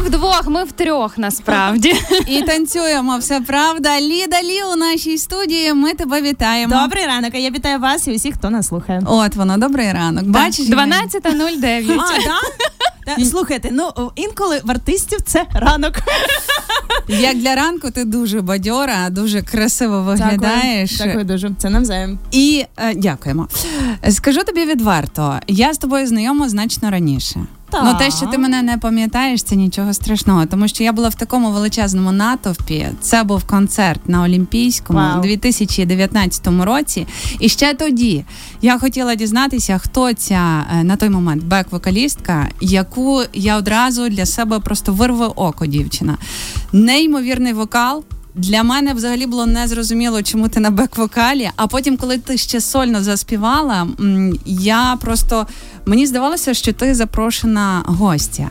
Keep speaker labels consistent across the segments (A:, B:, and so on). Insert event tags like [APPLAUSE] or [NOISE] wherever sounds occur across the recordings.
A: ми вдвох, ми втрьох насправді.
B: І танцюємо, все правда. Ліда Лі у нашій студії. Ми тебе вітаємо.
C: Добрий ранок, а я вітаю вас і усіх, хто нас слухає.
B: От воно, добрий ранок. Бачиш?
A: 12.09.
C: А, да? Та, Слухайте, ну інколи в артистів це ранок.
B: Як для ранку ти дуже бадьора, дуже красиво виглядаєш.
C: Дякую, Дякую дуже. Це навзаєм.
B: І е, дякуємо. Скажу тобі відверто, я з тобою знайома значно раніше.
C: Так.
B: Ну, те, що ти мене не пам'ятаєш, це нічого страшного, тому що я була в такому величезному натовпі. Це був концерт на Олімпійському у 2019 році. І ще тоді я хотіла дізнатися, хто ця е, на той момент бек-вокалістка, яку я одразу для себе просто вирве око, дівчина. Неймовірний вокал. Для мене взагалі було незрозуміло, чому ти на бек-вокалі. А потім, коли ти ще сольно заспівала, я просто мені здавалося, що ти запрошена гостя.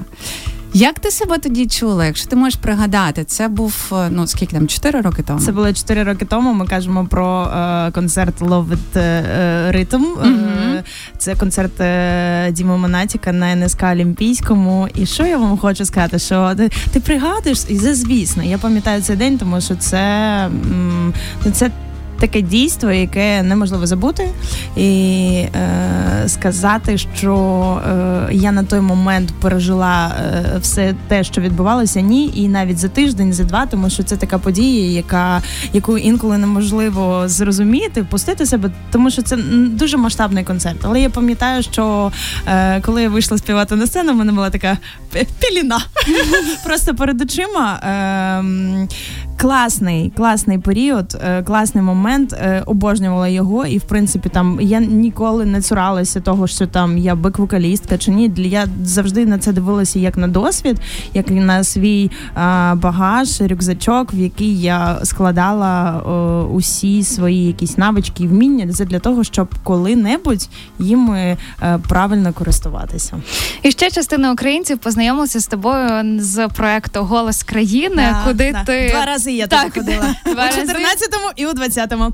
B: Як ти себе тоді чула? Якщо ти можеш пригадати, це був е, ну скільки там 4 роки тому?
C: Це було 4 роки тому. Ми кажемо про е, концерт Love with е, Rhythm. Е,
B: Мгм.
C: Це концерт е, Діми Монатіка на НСК Олімпійському. І що я вам хочу сказати? Що ти, ти пригадуєш, і це звісно. Я пам'ятаю цей день, тому що це, м, ну, це таке дійство, яке неможливо забути. І е, сказати, що е, я на той момент пережила е, все те, що відбувалося, ні, і навіть за тиждень, за два, тому що це така подія, яка яку інколи неможливо зрозуміти, впустити себе, тому що це дуже масштабний концерт. Але я пам'ятаю, що е, коли я вийшла співати на сцену, в мене була така пі- піліна [LAUGHS] просто перед очима. Ем, Класний, класний період, е, класний момент. е, Обожнювала його, і в принципі там я ніколи не цуралася того, що там я бек-вокалістка чи ні. Для- Я завжди на це дивилася як на досвід, як на свій багаж, рюкзачок, в який я складала усі свої якісь навички і вміння це для того, щоб коли-небудь їми е, правильно користуватися.
A: І ще частина українців познайомилася з тобою з проекту Голос країни,
C: Да,
A: куди
C: да.
A: ти
C: два рази я
A: Так,
C: туди ходила [LAUGHS]
A: два
C: у 14-му і у 20-му.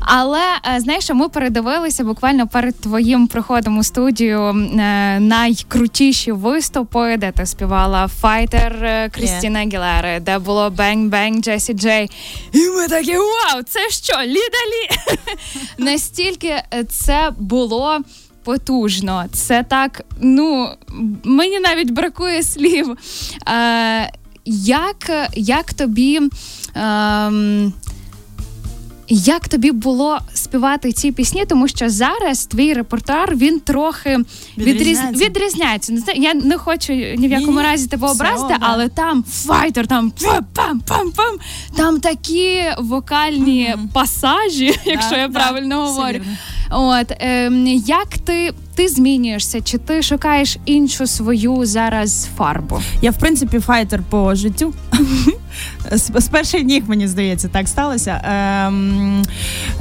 A: Але е, знаєш, ми передивилися буквально перед твоїм приходом у студію е, найкрутіші виступи, де ти співала Файтер е, Крістіна Гілери, де було Бенг Бенг Джесі Джей. І ми такі вау! Це що? Ліда Лі? [LAUGHS] Настільки це було. Потужно, це так. Ну мені навіть бракує слів. Е, як, як тобі. ем, як тобі було співати ці пісні, тому що зараз твій репертуар він трохи відріз...
C: Відрізняється.
A: відрізняється. Не знаю, Я не хочу ні в якому
C: Ні-ні,
A: разі тебе образити, але там файтер, там пам-пам-пам, там такі вокальні
C: Мгм.
A: пасажі, [LAUGHS] якщо
C: Да,
A: я правильно
C: все
A: говорю.
C: вірно.
A: От е, як ти, ти змінюєшся? Чи ти шукаєш іншу свою зараз фарбу?
C: Я в принципі файтер по життю. [LAUGHS] З, перших днів, мені здається, так сталося. Ем,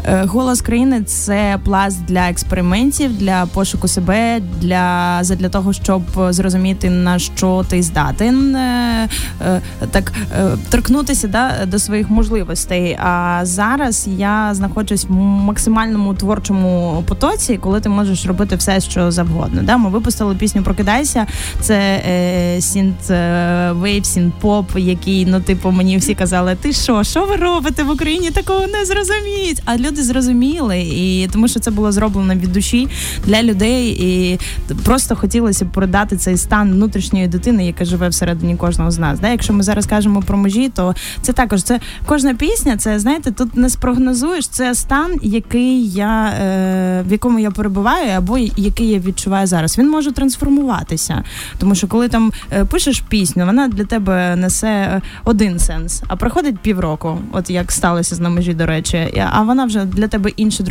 C: е, голос країни це пласт для експериментів, для пошуку себе, для, задля того, щоб зрозуміти на що ти здатен, е, е, так е, торкнутися да, до своїх можливостей. А зараз я знаходжусь в максимальному творчому потоці, коли ти можеш робити все, що завгодно. Да? Ми випустили пісню Прокидайся. Це е, synth е, wave, synth pop, який, ну, типу, мені всі казали, ти що, що ви робите в Україні? Такого не зрозуміють. А люди зрозуміли, і тому що це було зроблено від душі для людей, і просто хотілося б передати цей стан внутрішньої дитини, яка живе всередині кожного з нас. Да? Якщо ми зараз кажемо про межі, то це також це кожна пісня. Це знаєте, тут не спрогнозуєш. Це стан, який я е, в якому я перебуваю, або який я відчуваю зараз. Він може трансформуватися, тому що коли там е, пишеш пісню, вона для тебе несе е, один сенс, а проходить півроку, от як сталося з на межі, до речі, а вона вже для тебе інший,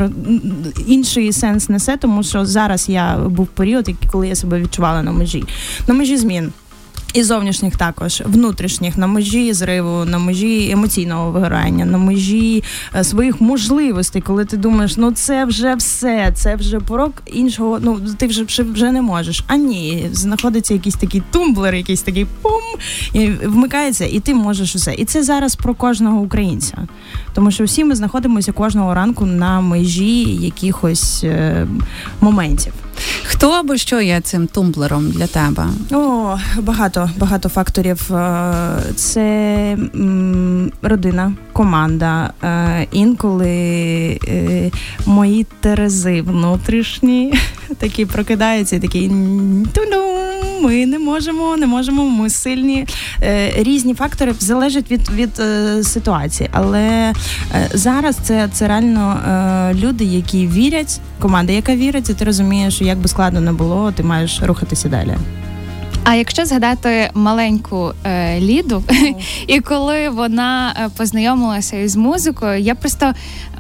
C: інший сенс несе, тому що зараз я був період, коли я себе відчувала на межі, на межі змін. І зовнішніх також, внутрішніх, на межі зриву, на межі емоційного вигорання, на межі е, своїх можливостей, коли ти думаєш, ну це вже все, це вже порок іншого, ну ти вже вже, вже не можеш. А ні, знаходиться якийсь такий тумблер, якийсь такий пум, і вмикається, і ти можеш усе. І це зараз про кожного українця. Тому що всі ми знаходимося кожного ранку на межі якихось е, моментів.
B: Хто або що є цим тумблером для тебе?
C: О, багато багато факторів. Е, це родина, команда. Е, інколи е, мої терези внутрішні [LAUGHS] такі прокидаються, такі ми не можемо, не можемо. Ми сильні. Різні фактори залежать від від ситуації. Але зараз це це реально люди, які вірять, команда, яка вірить, і ти розумієш, як би складно не було, ти маєш рухатися далі.
A: А якщо згадати маленьку е, Ліду, [LAUGHS] і коли вона е, познайомилася із музикою, я просто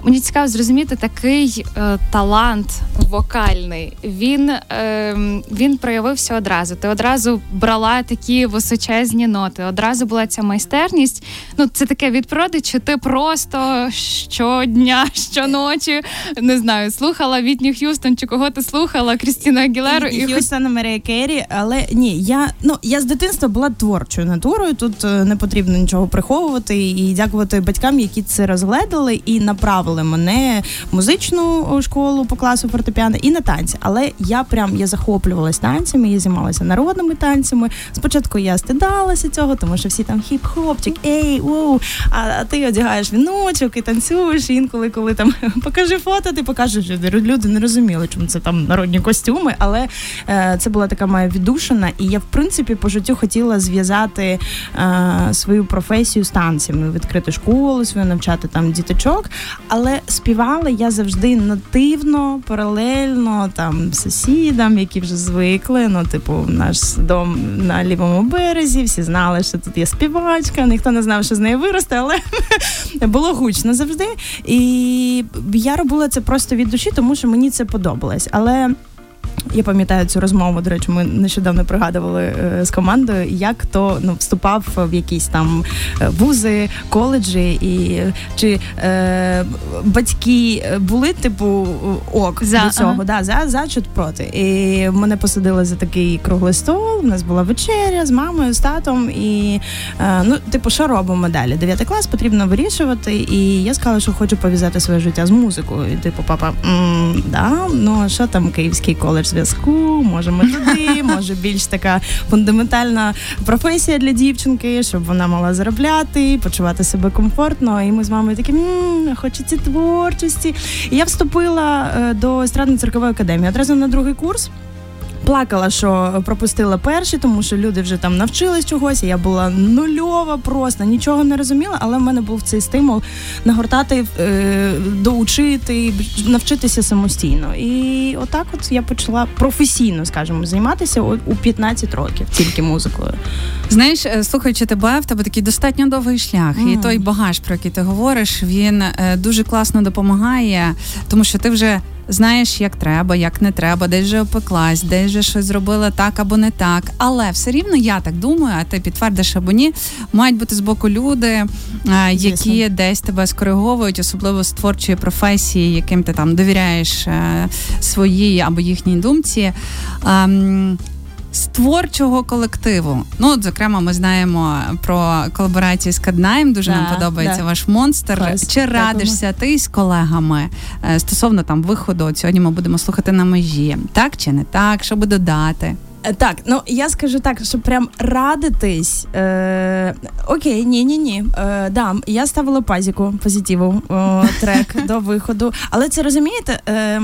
A: мені цікаво зрозуміти такий е, талант вокальний. Він е, він проявився одразу. Ти одразу брала такі височезні ноти. Одразу була ця майстерність. Ну, це таке від природи, чи ти просто щодня, щоночі не знаю, слухала Вітні Х'юстон, чи кого ти слухала Крістіна Агілеру
C: і Х'юстон, Марія Керрі, але ні, я ну я з дитинства була творчою натурою. Тут е, не потрібно нічого приховувати і дякувати батькам, які це розгледали і направили мене в музичну школу по класу фортепіано і на танці. Але я прям я захоплювалась танцями, я займалася народними танцями. Спочатку я стидалася цього, тому що всі там хіп-хопчик, ей, оу, а, ти одягаєш віночок і танцюєш. інколи, коли там [LAUGHS] покажи фото, ти покажеш, люди не розуміли, чому це там народні костюми. Але е, це була така моя віддушина, і я в принципі по життю хотіла зв'язати е, свою професію з танцями, відкрити школу, свою навчати там діточок. Але співала я завжди нативно, паралельно там сусідам, які вже звикли. Ну, типу, наш дом на лівому березі, всі знали, що тут є співачка, ніхто не знав, що з неї виросте, але [LAUGHS] було гучно завжди. І я робила це просто від душі, тому що мені це подобалось. Але я пам'ятаю цю розмову. До речі, ми нещодавно пригадували е, з командою, як то ну вступав в якісь там е, вузи, коледжі, і чи е, батьки були типу ок за, до цього, ага. да, за за чи проти. І мене посадили за такий круглий стол. У нас була вечеря з мамою, з татом. І е, ну, типу, що робимо далі? Дев'ятий клас потрібно вирішувати. І я сказала, що хочу пов'язати своє життя з музикою. І типу, папа, м-м, да, ну що там київський коледж? Зв'язку, може ми туди, [LAUGHS] може більш така фундаментальна професія для дівчинки, щоб вона мала заробляти, почувати себе комфортно. І ми з мамою такі м-м, хочеться творчості. І я вступила е, до естрадно циркової академії одразу на другий курс плакала, що пропустила перші, тому що люди вже там навчились чогось. Я була нульова, просто нічого не розуміла, але в мене був цей стимул нагортати, е, доучити, навчитися самостійно. І отак, от я почала професійно, скажімо, займатися у 15 років тільки музикою.
B: Знаєш, е, слухаючи тебе, в тебе такий достатньо довгий шлях, mm. і той багаж, про який ти говориш, він е, дуже класно допомагає, тому що ти вже знаєш, як треба, як не треба, десь же опеклась, десь же щось зробила так або не так. Але все рівно я так думаю, а ти підтвердиш або ні, мають бути з боку люди, е, які Звісно. десь тебе скориговують, особливо з творчої професії, яким ти там довіряєш е, своїй або їхній думці. З творчого колективу. Ну, от, зокрема, ми знаємо про колаборацію з Каднаєм. Дуже да, нам подобається да. ваш монстр. Клас. Чи радишся ти з колегами е, стосовно там виходу? От Сьогодні ми будемо слухати на межі. Так чи не так? Що би додати?
C: Е, так, ну я скажу так, що прям радитись. Е, Окей, ні, ні, ні. Е, да, я ставила пазіку позитиву о, трек до виходу. Але це розумієте, е,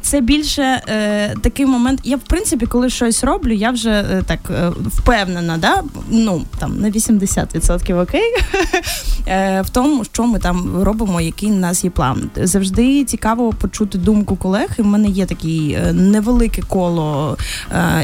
C: це більше е, такий момент. Я в принципі, коли щось роблю, я вже е, так е, впевнена, да? ну там на 80% окей. [LAUGHS] Е, в тому, що ми там робимо, який у нас є план. Завжди цікаво почути думку колег. І в мене є такий невелике коло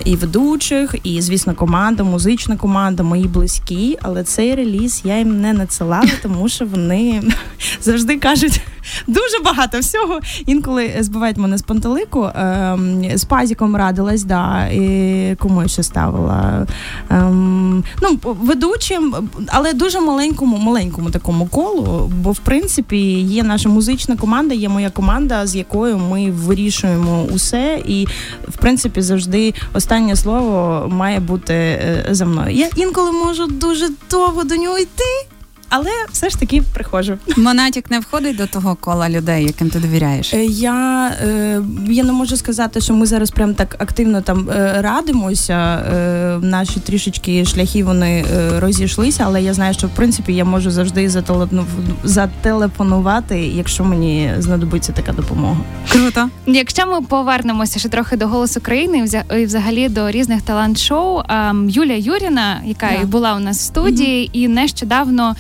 C: і ведучих, і звісно, команда, музична команда, мої близькі. Але цей реліз я їм не надсилала, тому що вони [LAUGHS] завжди кажуть. Дуже багато всього. Інколи збивають мене з пантелику. Ем, з пазіком радилась, да, і кому ще ставила. Ем, ну, ведучим, але дуже маленькому, маленькому такому колу. Бо, в принципі, є наша музична команда, є моя команда, з якою ми вирішуємо усе. І, в принципі, завжди останнє слово має бути е, за мною. Я інколи можу дуже довго до нього йти. Але все ж таки приходжу.
B: Монатік не входить до того кола людей, яким ти довіряєш.
C: Е, Я е, я не можу сказати, що ми зараз прям так активно там е, радимося. Наші трішечки шляхи вони розійшлися, але я знаю, що в принципі я можу завжди зателефону- зателефонувати, якщо мені знадобиться така допомога.
B: Круто.
A: Якщо ми повернемося ще трохи до голосу країни і взя- і взагалі до різних талант-шоу, ем, Юлія Юріна, яка і була у нас в студії, і нещодавно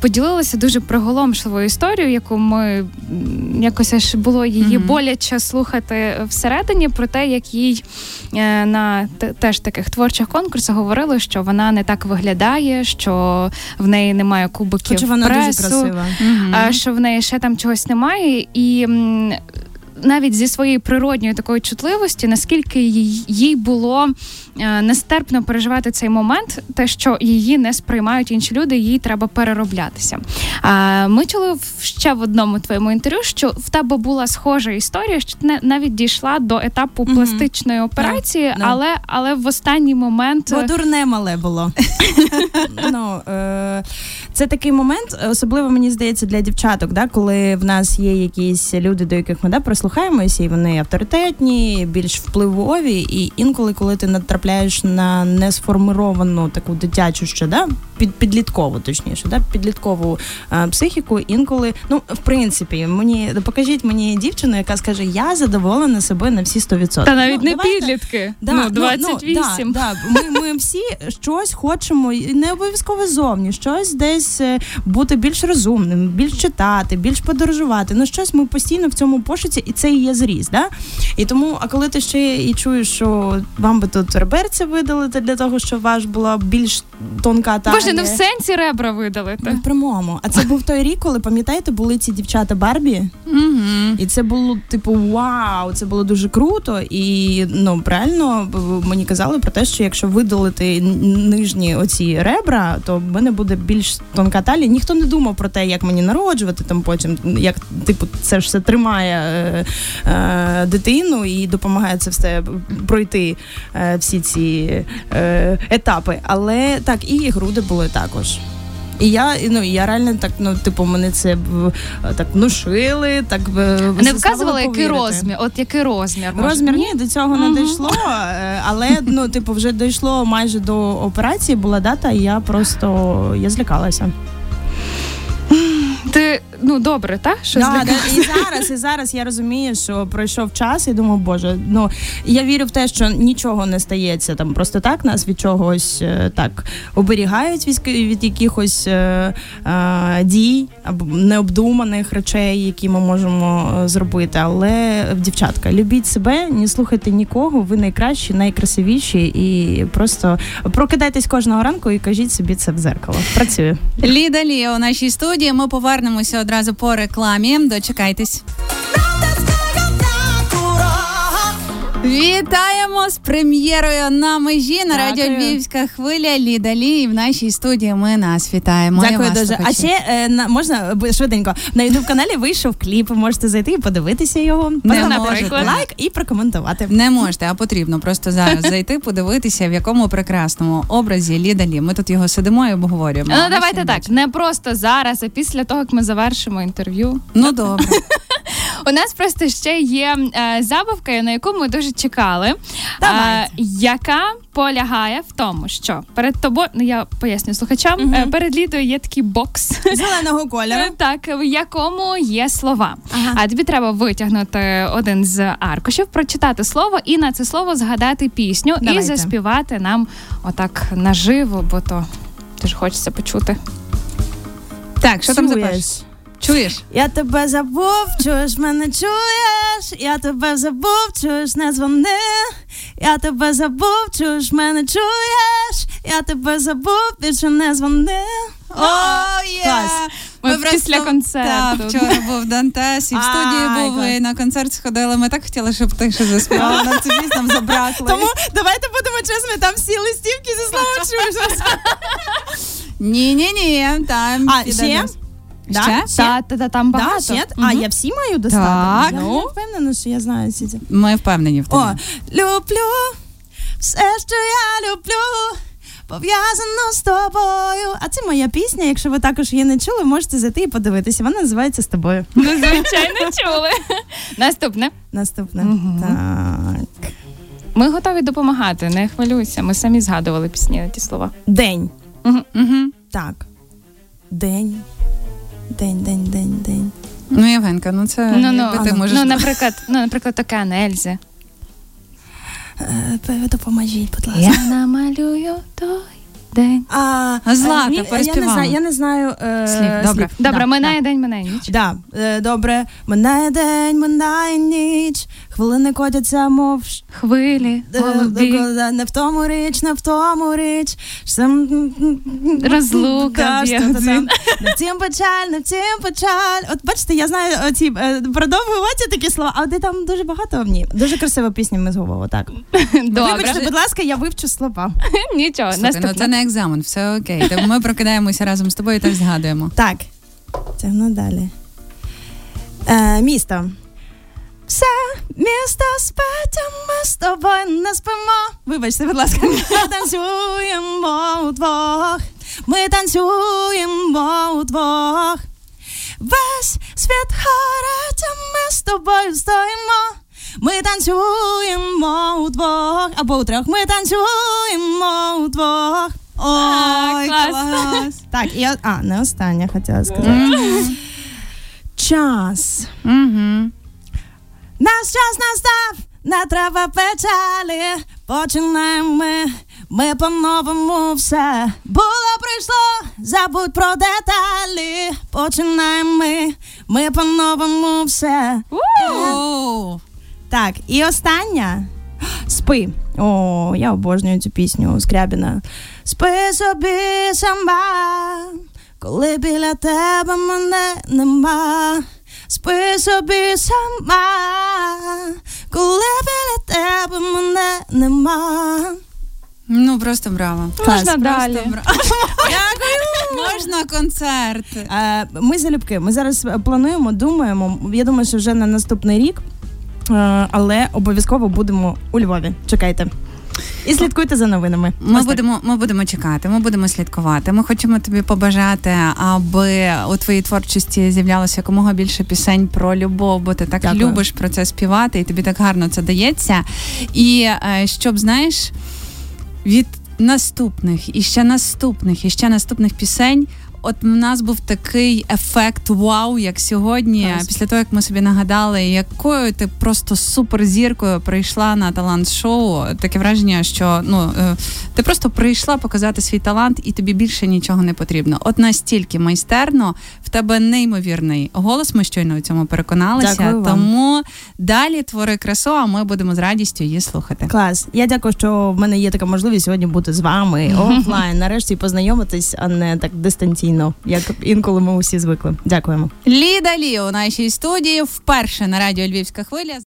A: поділилася дуже приголомшливою історією, яку ми якось аж було її
B: Мгм.
A: боляче слухати всередині, про те, як їй е, на те- теж таких творчих конкурсах говорили, що вона не так виглядає, що в неї немає кубиків
C: Хоча вона дуже
A: пресу
C: красива.
A: а, що в неї ще там чогось немає, і навіть зі своєї природньої такої чутливості, наскільки їй, їй було е, нестерпно переживати цей момент, те, що її не сприймають інші люди, їй треба перероблятися. Ми чули ще в одному твоєму інтерв'ю, що в тебе була схожа історія, що ти не- навіть дійшла до етапу
C: Мгм.
A: пластичної операції,
C: да.
A: але, але в останній момент.
C: Бо дурне мале було. [LAUGHS] ну, е, це такий момент, особливо мені здається, для дівчаток, да, коли в нас є якісь люди, до яких ми да, прислухаємося, і вони авторитетні, більш впливові. І інколи, коли ти натрапляєш на несформировану таку дитячу ще, да, під, підліткову, точніше, да, підліткову е, психіку, інколи, ну, в принципі, мені покажіть мені дівчину, яка скаже, я задоволена себе на всі 100%.
A: Та навіть
C: Ну,
A: не
C: давайте-
A: підлітки.
C: Да,
A: ну,
C: ну,
A: 28.
C: Ну, да, да. Ми, ми всі щось хочемо, не обов'язково зовні, щось десь е, бути більш розумним, більш читати, більш подорожувати. Ну, щось ми постійно в цьому пошуці, і це і є зріст. Да? І тому, а коли ти ще і чуєш, що вам би тут реберця видалити для того, щоб ваш була більш тонка талія.
A: Боже, ну в сенсі ребра
C: Ну,
A: видалити.
C: в прямому. А це був той рік, коли пам'ятаєте, були ці дівчата Барбі,
B: Угу.
C: і це було типу вау, це було дуже круто. І ну реально мені казали про те, що якщо видалити нижні оці ребра, то в мене буде більш тонка талія. Ніхто не думав про те, як мені народжувати там потім, як типу це ж все тримає е, е, дитину і допомагає це все пройти е, всі ці е, етапи. Але так, і груди були також. І я ну я реально так, ну типу, мене це так внушили, так
A: Не
C: вказувала,
A: вказували, який
C: повірити.
A: розмір. От який розмір? може?
C: Розмір ні, до цього не дійшло, е, але ну, типу, вже дійшло майже до операції, була дата, і я просто я злякалася.
A: Ти ну добре, так? Що
C: Да, да, і зараз, і зараз я розумію, що пройшов час, і думаю, боже, ну я вірю в те, що нічого не стається там просто так. Нас від чогось е, так оберігають від, від якихось е, е, дій або необдуманих речей, які ми можемо е, зробити. Але дівчатка, любіть себе, не слухайте нікого. Ви найкращі, найкрасивіші, і просто прокидайтесь кожного ранку і кажіть собі це в зеркало. Працює.
B: Ліда Лія у нашій студії. Ми повернемося одразу по рекламі. Дочекайтесь. Вітаємо з прем'єрою на межі на радіо Львівська хвиля Ліда Лі. І в нашій студії ми нас вітаємо. І
C: Дякую
B: вас
C: дуже. А ще е, на можна швиденько на youtube каналі вийшов кліп. Можете зайти і подивитися його, поставити
A: можете.
C: лайк і прокоментувати.
B: Не можете, а потрібно просто зараз [LAUGHS] зайти, подивитися, в якому прекрасному образі Ліда Лі. Ми тут його сидимо і обговорюємо.
A: Ну давайте так, не просто зараз, а після того, як ми завершимо інтерв'ю.
B: Ну добре.
A: У нас просто ще є е, забавка, на яку ми дуже чекали,
C: Давайте.
A: е, яка полягає в тому, що перед тобою, ну я поясню слухачам,
C: Мгм.
A: е, перед лідою є такий бокс.
C: Зеленого кольору. [LAUGHS]
A: Так, в якому є слова.
C: Ага.
A: А тобі треба витягнути один з аркушів, прочитати слово і на це слово згадати пісню і заспівати нам отак наживо, бо то дуже хочеться почути.
B: Так, що там за
C: Чуєш?
B: перш? Чуєш?
C: Я тебе забув, чуєш, мене чуєш, я тебе забув, чуєш, не дзвони. Я тебе забув, чуєш, мене чуєш, я тебе забув, більше не дзвони.
B: О, є!
A: Ми після концерту.
B: Так, вчора був Дантес, і в студії був,
C: клас.
B: і на концерт сходили. Ми так хотіли, щоб ти ще заспівала. [LAUGHS] Нам цю пісню нам забракло.
C: Тому давайте будемо чесними, там всі листівки зі словом чуєш.
B: Ні-ні-ні, там...
C: А,
B: піде
C: ще? Да?
B: Ще?
A: Та, та, та, там
C: Да,
A: багато.
C: ще? А,
A: Мгм.
C: я всі маю достати?
B: Так.
C: Я впевнена, що я знаю всі ці.
B: Ми впевнені в
C: О, люблю все, що я люблю. пов'язано з тобою. А це моя пісня. Якщо ви також її не чули, можете зайти і подивитися. Вона називається з тобою.
A: Ну, звичайно, чули. Наступне.
C: Наступне.
A: Мгм.
C: Так.
A: Ми готові допомагати, не хвилюйся. Ми самі згадували пісні на ті слова.
C: День.
B: Угу.
C: Так. День. День, день, день, день.
B: Ну, Євгенка, ну це
A: Ну, ну,
B: ти ну, можеш.
A: ну, наприклад, ну, наприклад, Океан Ельзи.
C: Е, Допоможіть, будь ласка.
A: Я намалюю той день.
C: А,
B: А Злата,
C: ні, я не знаю, я не знаю е,
B: Слів, добре.
A: Добре,
C: Да,
A: минає день, минає ніч.
C: Да, е, добре. Минає день, минає ніч, хвилини котяться, мов
A: Хвилі,
C: е,
A: голубі.
C: е, не в тому річ, не в тому річ. Сам-
A: Розлука
C: Не втім печаль, не втім печаль. От бачите, я знаю оці е, такі слова, а де там дуже багато в ній. Дуже красива пісня ми з Гового, так.
A: Добре.
C: Вибачте, будь ласка, я вивчу слова. [LAUGHS]
A: Нічого,
B: Слухай, ну це не екзамен, все окей. Тому ми прокидаємося разом з тобою і теж згадуємо.
C: Так, тягну далі. Е, місто. Місто спить, ми з тобою не спимо. Вибачте, будь ласка, [LAUGHS] ми танцюємо удвох. Ми танцюємо удвох. Весь світ горить, а ми з тобою стоїмо. Ми танцюємо удвох. Або утрьох. Ми танцюємо удвох. Ой,
A: клас.
C: клас. [LAUGHS] Так, і я. А, не остання хотіла сказати. Час.
B: Мгм.
C: Наш час настав, не треба печалі. Починаємо ми, ми по-новому все. Було прийшло, забудь про деталі. Починаємо ми, ми по-новому все. Так, і остання. Спи. О, я обожнюю цю пісню Скрябіна. Спи собі сама, коли біля тебе мене нема. Спи собі сама, коли біля тебе мене нема.
B: Ну просто браво.
A: Можна далі.
B: браво. [LAUGHS] Можна концерт.
C: Е, Ми залюбки. Ми зараз плануємо, думаємо. Я думаю, що вже на наступний рік, е, але обов'язково будемо у Львові. Чекайте. І слідкуйте за новинами.
B: Ми
C: Ось
B: будемо, ми будемо чекати, ми будемо слідкувати. Ми хочемо тобі побажати, аби у твоїй творчості з'являлося якомога більше пісень про любов, бо ти так
C: Дякую.
B: любиш про це співати, і тобі так гарно це дається. І е, щоб знаєш, від наступних і ще наступних, і ще наступних пісень. От в нас був такий ефект вау, як сьогодні,
C: Клас.
B: після того як ми собі нагадали, якою ти просто суперзіркою прийшла на талант-шоу. Таке враження, що ну е, ти просто прийшла показати свій талант, і тобі більше нічого не потрібно. От настільки майстерно, в тебе неймовірний голос. Ми щойно у цьому переконалися.
C: Дякую вам.
B: Тому далі твори красу, а ми будемо з радістю її слухати.
C: Клас. Я дякую, що в мене є така можливість сьогодні бути з вами [LAUGHS] офлайн. Нарешті познайомитись, а не так дистанційно, як інколи ми усі звикли. Дякуємо.
B: Ліда Лі у нашій студії вперше на радіо Львівська хвиля.